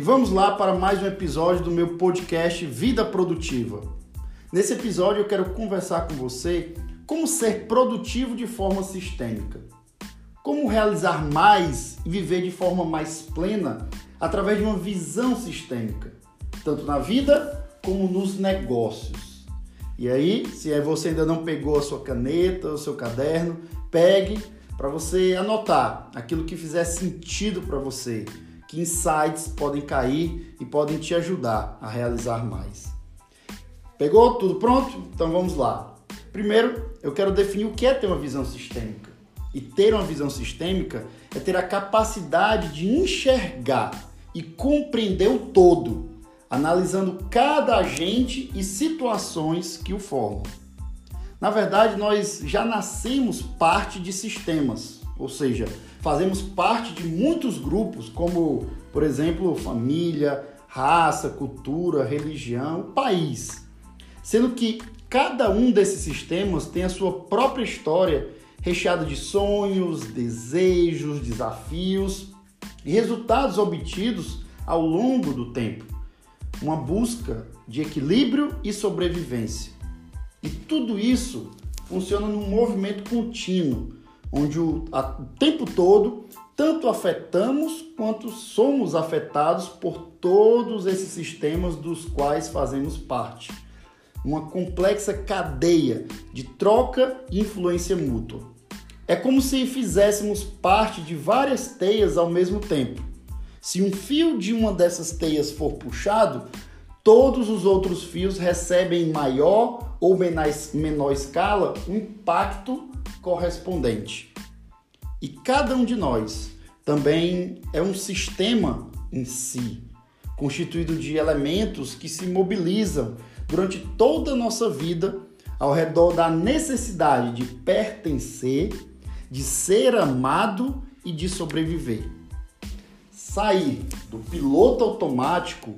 e vamos lá para mais um episódio do meu podcast Vida Produtiva. Nesse episódio eu quero conversar com você como ser produtivo de forma sistêmica. Como realizar mais e viver de forma mais plena através de uma visão sistêmica, tanto na vida como nos negócios. E aí, se você ainda não pegou a sua caneta, o seu caderno, pegue para você anotar aquilo que fizer sentido para você, que insights podem cair e podem te ajudar a realizar mais. Pegou tudo pronto? Então vamos lá. Primeiro, eu quero definir o que é ter uma visão sistêmica. E ter uma visão sistêmica é ter a capacidade de enxergar e compreender o todo, analisando cada agente e situações que o formam. Na verdade, nós já nascemos parte de sistemas, ou seja, fazemos parte de muitos grupos, como, por exemplo, família, raça, cultura, religião, país. Sendo que cada um desses sistemas tem a sua própria história, recheada de sonhos, desejos, desafios e resultados obtidos ao longo do tempo. Uma busca de equilíbrio e sobrevivência. E tudo isso funciona num movimento contínuo, onde o, a, tempo todo tanto afetamos quanto somos afetados por todos esses sistemas dos quais fazemos parte. Uma complexa cadeia de troca e influência mútua. É como se fizéssemos parte de várias teias ao mesmo tempo. Se um fio de uma dessas teias for puxado, todos os outros fios recebem em maior ou menor escala um impacto correspondente. E cada um de nós também é um sistema em si, constituído de elementos que se mobilizam durante toda a nossa vida ao redor da necessidade de pertencer, de ser amado e de sobreviver. Sair do piloto automático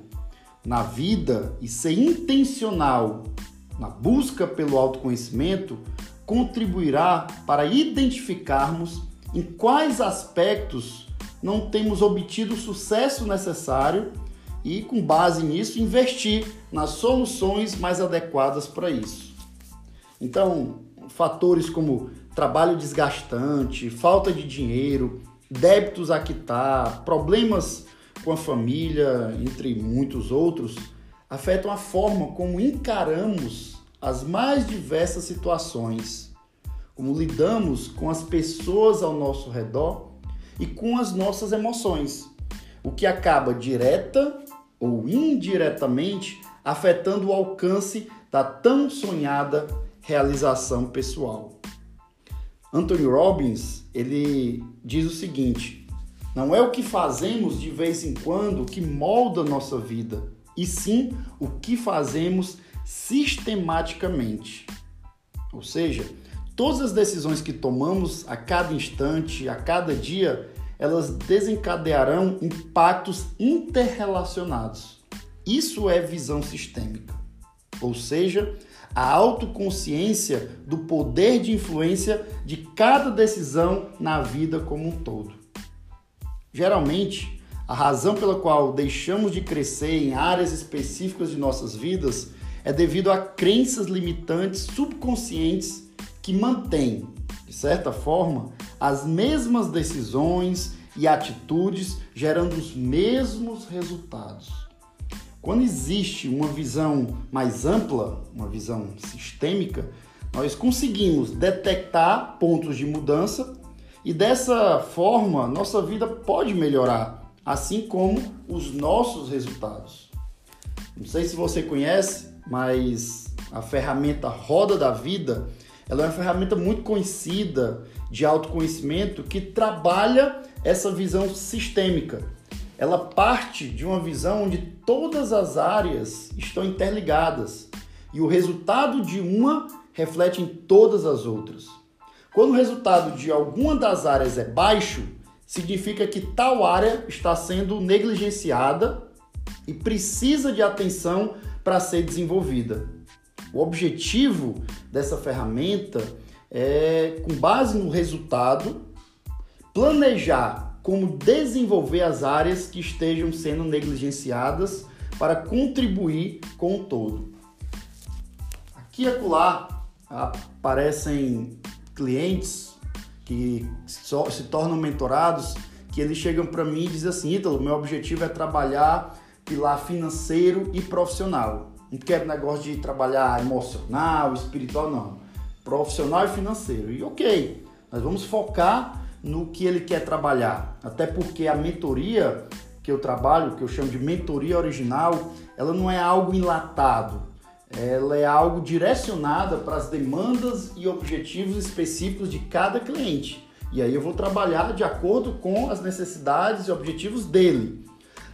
na vida e ser intencional na busca pelo autoconhecimento contribuirá para identificarmos em quais aspectos não temos obtido o sucesso necessário e, com base nisso, investir nas soluções mais adequadas para isso. Então, fatores como trabalho desgastante, falta de dinheiro, débitos a quitar, problemas com a família, entre muitos outros, afetam a forma como encaramos as mais diversas situações, como lidamos com as pessoas ao nosso redor e com as nossas emoções, o que acaba direta ou indiretamente afetando o alcance da tão sonhada realização pessoal. Anthony Robbins, ele diz o seguinte: não é o que fazemos de vez em quando que molda nossa vida, e sim o que fazemos sistematicamente. Ou seja, todas as decisões que tomamos a cada instante, a cada dia, elas desencadearão impactos interrelacionados. Isso é visão sistêmica. Ou seja, a autoconsciência do poder de influência de cada decisão na vida como um todo. Geralmente, a razão pela qual deixamos de crescer em áreas específicas de nossas vidas é devido a crenças limitantes subconscientes que mantêm, de certa forma, as mesmas decisões e atitudes gerando os mesmos resultados. Quando existe uma visão mais ampla, uma visão sistêmica, nós conseguimos detectar pontos de mudança e dessa forma, nossa vida pode melhorar, assim como os nossos resultados. Não sei se você conhece, mas a ferramenta Roda da Vida, ela é uma ferramenta muito conhecida de autoconhecimento que trabalha essa visão sistêmica. Ela parte de uma visão onde todas as áreas estão interligadas e o resultado de uma reflete em todas as outras. Quando o resultado de alguma das áreas é baixo, significa que tal área está sendo negligenciada e precisa de atenção para ser desenvolvida. O objetivo dessa ferramenta é, com base no resultado, planejar como desenvolver as áreas que estejam sendo negligenciadas para contribuir com o todo. Aqui e acolá aparecem clientes que se tornam mentorados que eles chegam para mim e dizem assim, Ítalo, meu objetivo é trabalhar pilar financeiro e profissional. Não quero negócio de trabalhar emocional, espiritual, não. Profissional e financeiro. E ok, nós vamos focar no que ele quer trabalhar. Até porque a mentoria que eu trabalho, que eu chamo de mentoria original, ela não é algo enlatado. Ela é algo direcionada para as demandas e objetivos específicos de cada cliente. E aí eu vou trabalhar de acordo com as necessidades e objetivos dele.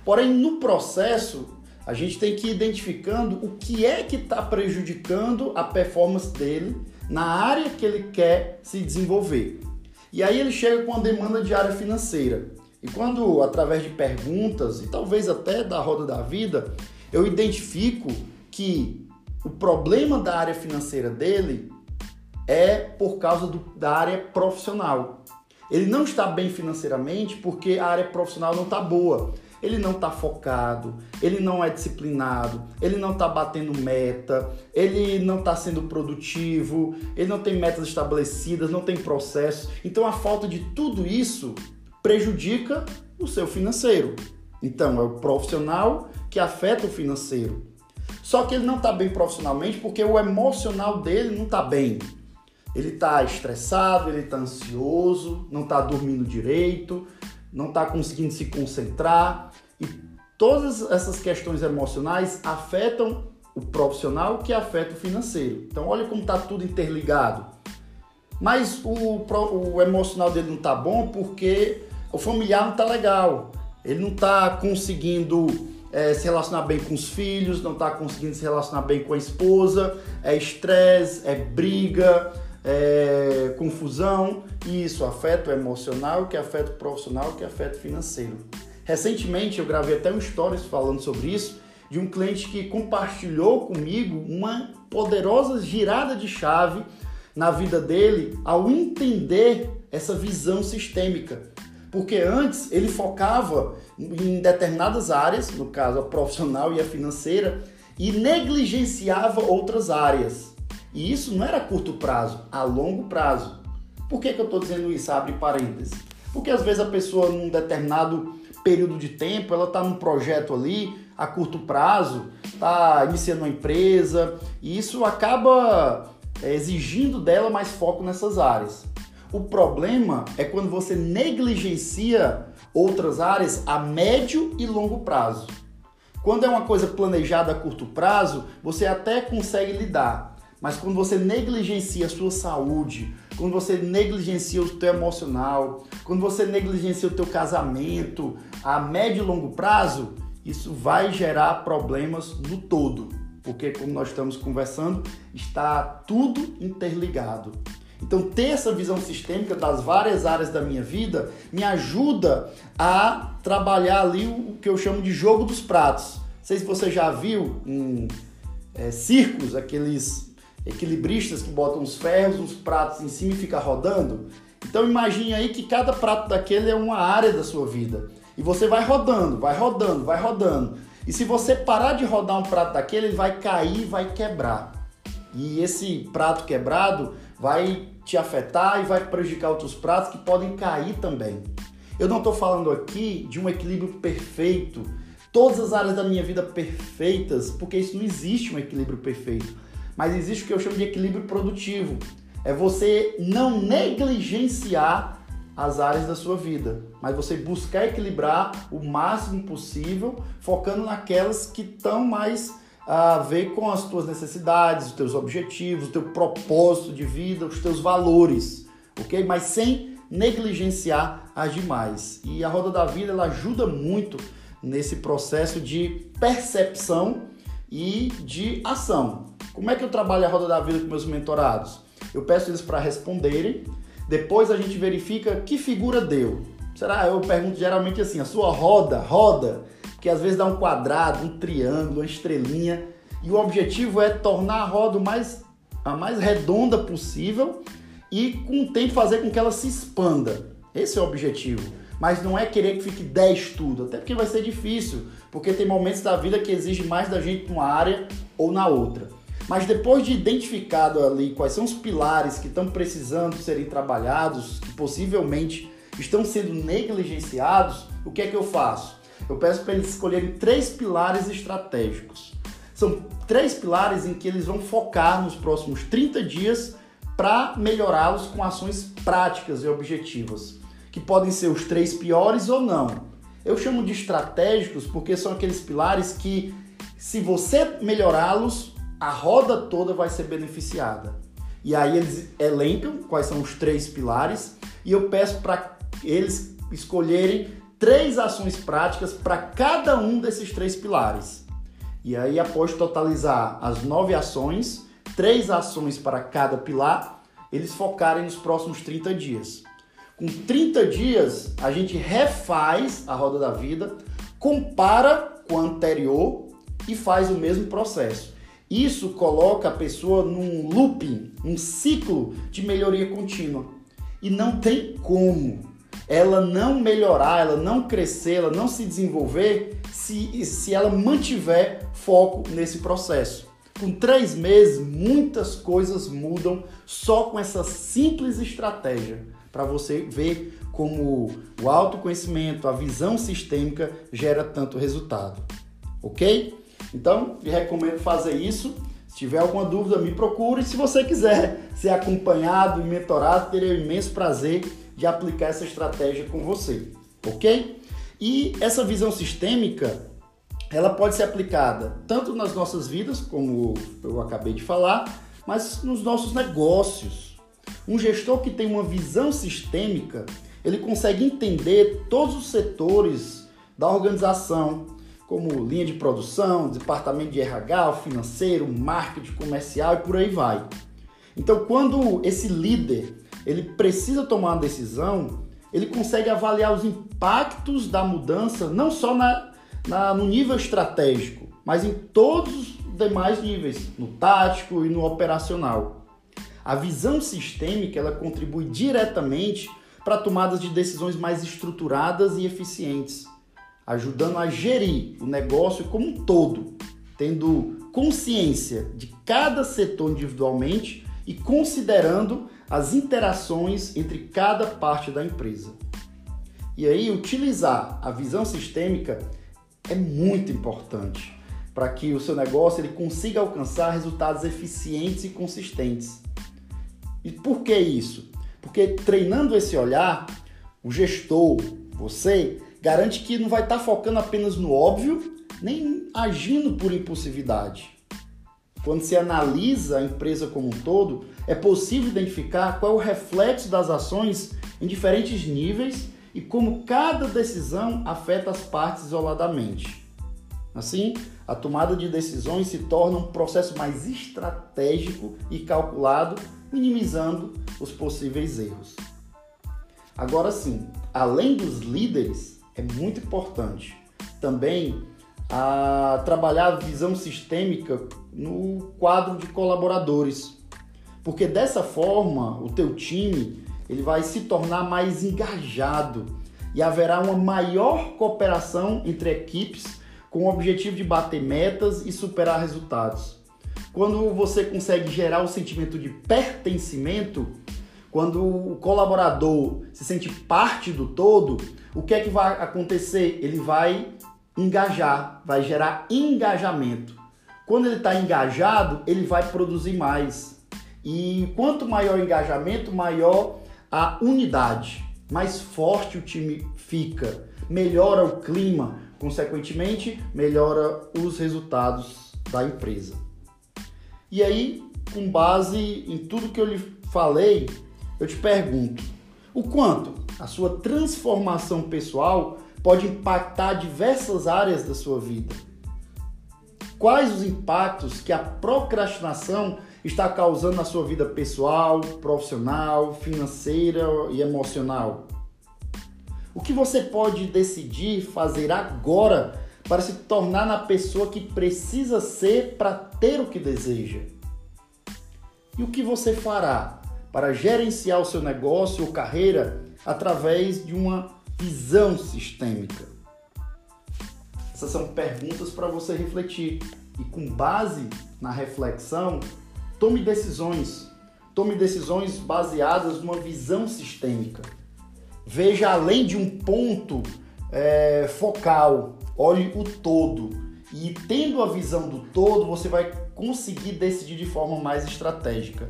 Porém, no processo, a gente tem que ir identificando o que é que está prejudicando a performance dele na área que ele quer se desenvolver. E aí ele chega com a demanda de área financeira. E quando, através de perguntas e talvez até da roda da vida, eu identifico que o problema da área financeira dele é por causa do, da área profissional. Ele não está bem financeiramente porque a área profissional não está boa ele não está focado, ele não é disciplinado, ele não está batendo meta, ele não está sendo produtivo, ele não tem metas estabelecidas, não tem processo. Então a falta de tudo isso prejudica o seu financeiro. Então é o profissional que afeta o financeiro. Só que ele não está bem profissionalmente porque o emocional dele não está bem. Ele está estressado, ele está ansioso, não está dormindo direito, não está conseguindo se concentrar. E todas essas questões emocionais afetam o profissional que afeta o financeiro. Então olha como está tudo interligado. Mas o, o emocional dele não está bom porque o familiar não está legal. Ele não está conseguindo é, se relacionar bem com os filhos, não está conseguindo se relacionar bem com a esposa, é estresse, é briga, é, confusão, e isso afeta o emocional, que afeta o profissional, que afeta o financeiro. Recentemente eu gravei até um stories falando sobre isso, de um cliente que compartilhou comigo uma poderosa girada de chave na vida dele ao entender essa visão sistêmica. Porque antes ele focava em determinadas áreas, no caso a profissional e a financeira, e negligenciava outras áreas. E isso não era a curto prazo, a longo prazo. Por que, que eu estou dizendo isso? Abre parênteses. Porque às vezes a pessoa, num determinado período de tempo, ela está num projeto ali a curto prazo, está iniciando uma empresa, e isso acaba é, exigindo dela mais foco nessas áreas. O problema é quando você negligencia outras áreas a médio e longo prazo. Quando é uma coisa planejada a curto prazo, você até consegue lidar. Mas quando você negligencia a sua saúde, quando você negligencia o teu emocional, quando você negligencia o teu casamento a médio e longo prazo, isso vai gerar problemas no todo. Porque como nós estamos conversando, está tudo interligado. Então, ter essa visão sistêmica das várias áreas da minha vida me ajuda a trabalhar ali o que eu chamo de jogo dos pratos. Não sei se você já viu em é, circos, aqueles equilibristas que botam os ferros, os pratos em cima e fica rodando. Então imagine aí que cada prato daquele é uma área da sua vida. E você vai rodando, vai rodando, vai rodando. E se você parar de rodar um prato daquele, ele vai cair, vai quebrar. E esse prato quebrado vai te afetar e vai prejudicar outros pratos que podem cair também. Eu não estou falando aqui de um equilíbrio perfeito, todas as áreas da minha vida perfeitas, porque isso não existe um equilíbrio perfeito mas existe o que eu chamo de equilíbrio produtivo. É você não negligenciar as áreas da sua vida, mas você buscar equilibrar o máximo possível, focando naquelas que estão mais a ver com as tuas necessidades, os teus objetivos, o teu propósito de vida, os teus valores, ok? Mas sem negligenciar as demais. E a roda da vida ela ajuda muito nesse processo de percepção e de ação. Como é que eu trabalho a roda da vida com meus mentorados? Eu peço eles para responderem, depois a gente verifica que figura deu. Será? Eu pergunto geralmente assim: a sua roda, roda, que às vezes dá um quadrado, um triângulo, uma estrelinha, e o objetivo é tornar a roda mais, a mais redonda possível e com o tempo fazer com que ela se expanda. Esse é o objetivo. mas não é querer que fique 10 tudo, até porque vai ser difícil, porque tem momentos da vida que exige mais da gente numa área ou na outra. Mas depois de identificado ali quais são os pilares que estão precisando serem trabalhados, que possivelmente estão sendo negligenciados, o que é que eu faço? Eu peço para eles escolherem três pilares estratégicos. São três pilares em que eles vão focar nos próximos 30 dias para melhorá-los com ações práticas e objetivas, que podem ser os três piores ou não. Eu chamo de estratégicos porque são aqueles pilares que, se você melhorá-los, a roda toda vai ser beneficiada. E aí eles elencam quais são os três pilares e eu peço para eles escolherem três ações práticas para cada um desses três pilares. E aí, após totalizar as nove ações, três ações para cada pilar, eles focarem nos próximos 30 dias. Com 30 dias, a gente refaz a roda da vida, compara com a anterior e faz o mesmo processo. Isso coloca a pessoa num looping, um ciclo de melhoria contínua. E não tem como ela não melhorar, ela não crescer, ela não se desenvolver se, se ela mantiver foco nesse processo. Com três meses, muitas coisas mudam só com essa simples estratégia para você ver como o autoconhecimento, a visão sistêmica gera tanto resultado. Ok? Então, te recomendo fazer isso. Se tiver alguma dúvida, me procure. Se você quiser ser acompanhado e mentorado, terei um imenso prazer de aplicar essa estratégia com você, ok? E essa visão sistêmica, ela pode ser aplicada tanto nas nossas vidas, como eu acabei de falar, mas nos nossos negócios. Um gestor que tem uma visão sistêmica, ele consegue entender todos os setores da organização, como linha de produção, departamento de RH, financeiro, marketing comercial e por aí vai. Então, quando esse líder ele precisa tomar uma decisão, ele consegue avaliar os impactos da mudança não só na, na, no nível estratégico, mas em todos os demais níveis, no tático e no operacional. A visão sistêmica ela contribui diretamente para tomadas de decisões mais estruturadas e eficientes, ajudando a gerir o negócio como um todo, tendo consciência de cada setor individualmente e considerando as interações entre cada parte da empresa. E aí, utilizar a visão sistêmica é muito importante para que o seu negócio ele consiga alcançar resultados eficientes e consistentes. E por que isso? Porque treinando esse olhar, o gestor, você, garante que não vai estar focando apenas no óbvio, nem agindo por impulsividade. Quando se analisa a empresa como um todo, é possível identificar qual é o reflexo das ações em diferentes níveis e como cada decisão afeta as partes isoladamente. Assim, a tomada de decisões se torna um processo mais estratégico e calculado, minimizando os possíveis erros. Agora sim, além dos líderes, é muito importante também a trabalhar a visão sistêmica no quadro de colaboradores. Porque dessa forma, o teu time ele vai se tornar mais engajado e haverá uma maior cooperação entre equipes com o objetivo de bater metas e superar resultados. Quando você consegue gerar o sentimento de pertencimento, quando o colaborador se sente parte do todo, o que é que vai acontecer? Ele vai engajar, vai gerar engajamento. Quando ele está engajado, ele vai produzir mais. E quanto maior o engajamento, maior a unidade, mais forte o time fica, melhora o clima, consequentemente, melhora os resultados da empresa. E aí, com base em tudo que eu lhe falei, eu te pergunto: o quanto a sua transformação pessoal pode impactar diversas áreas da sua vida? Quais os impactos que a procrastinação está causando na sua vida pessoal, profissional, financeira e emocional? O que você pode decidir fazer agora para se tornar na pessoa que precisa ser para ter o que deseja? E o que você fará para gerenciar o seu negócio ou carreira através de uma visão sistêmica? Essas são perguntas para você refletir e com base na reflexão, tome decisões. Tome decisões baseadas numa visão sistêmica. Veja além de um ponto é, focal, olhe o todo. E tendo a visão do todo, você vai conseguir decidir de forma mais estratégica.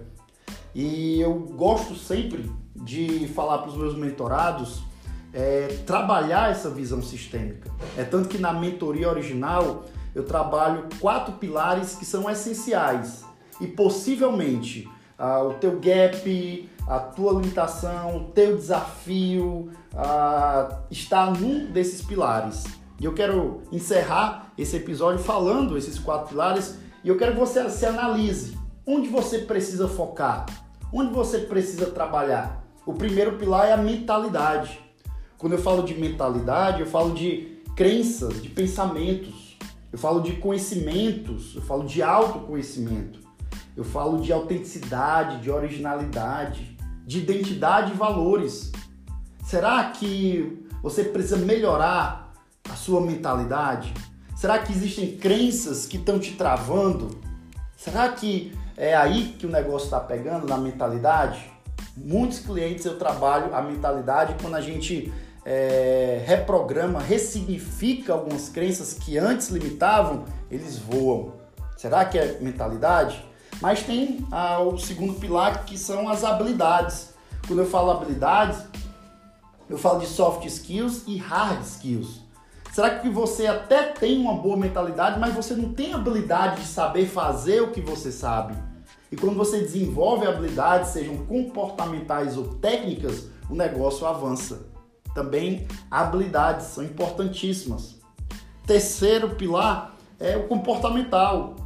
E eu gosto sempre de falar para os meus mentorados é, trabalhar essa visão sistêmica. É tanto que na mentoria original eu trabalho quatro pilares que são essenciais e possivelmente ah, o teu gap, a tua limitação, o teu desafio ah, está num desses pilares. E eu quero encerrar esse episódio falando esses quatro pilares e eu quero que você se analise onde você precisa focar, onde você precisa trabalhar. O primeiro pilar é a mentalidade. Quando eu falo de mentalidade, eu falo de crenças, de pensamentos, eu falo de conhecimentos, eu falo de autoconhecimento, eu falo de autenticidade, de originalidade, de identidade e valores. Será que você precisa melhorar a sua mentalidade? Será que existem crenças que estão te travando? Será que é aí que o negócio está pegando na mentalidade? Muitos clientes eu trabalho a mentalidade quando a gente é, reprograma, ressignifica algumas crenças que antes limitavam, eles voam. Será que é mentalidade? Mas tem ah, o segundo pilar que são as habilidades. Quando eu falo habilidades, eu falo de soft skills e hard skills. Será que você até tem uma boa mentalidade, mas você não tem habilidade de saber fazer o que você sabe? E quando você desenvolve habilidades, sejam comportamentais ou técnicas, o negócio avança. Também habilidades são importantíssimas. Terceiro pilar é o comportamental.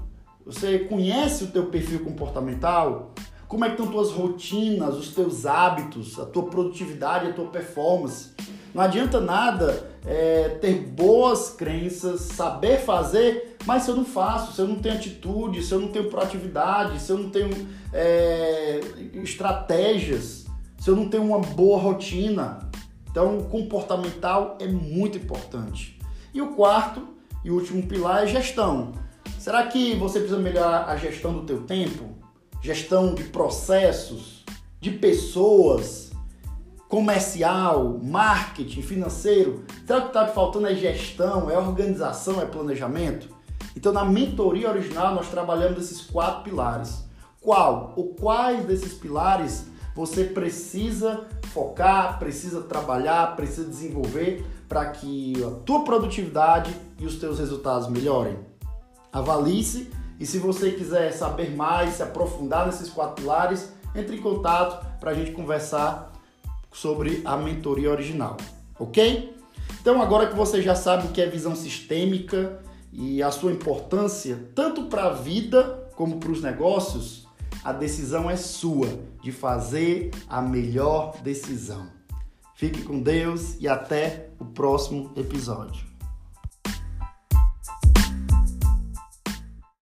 Você conhece o teu perfil comportamental? Como é que estão tuas rotinas, os teus hábitos, a tua produtividade, a tua performance? Não adianta nada é, ter boas crenças, saber fazer, mas se eu não faço, se eu não tenho atitude, se eu não tenho proatividade, se eu não tenho é, estratégias, se eu não tenho uma boa rotina, então, comportamental é muito importante. E o quarto e último pilar é gestão. Será que você precisa melhorar a gestão do teu tempo? Gestão de processos, de pessoas, comercial, marketing, financeiro? Será que está faltando é gestão, é organização, é planejamento? Então, na mentoria original, nós trabalhamos esses quatro pilares. Qual ou quais desses pilares você precisa focar, precisa trabalhar, precisa desenvolver para que a tua produtividade e os teus resultados melhorem. Avalie-se e se você quiser saber mais, se aprofundar nesses quatro pilares, entre em contato para a gente conversar sobre a mentoria original, ok? Então agora que você já sabe o que é visão sistêmica e a sua importância tanto para a vida como para os negócios, a decisão é sua de fazer a melhor decisão. Fique com Deus e até o próximo episódio.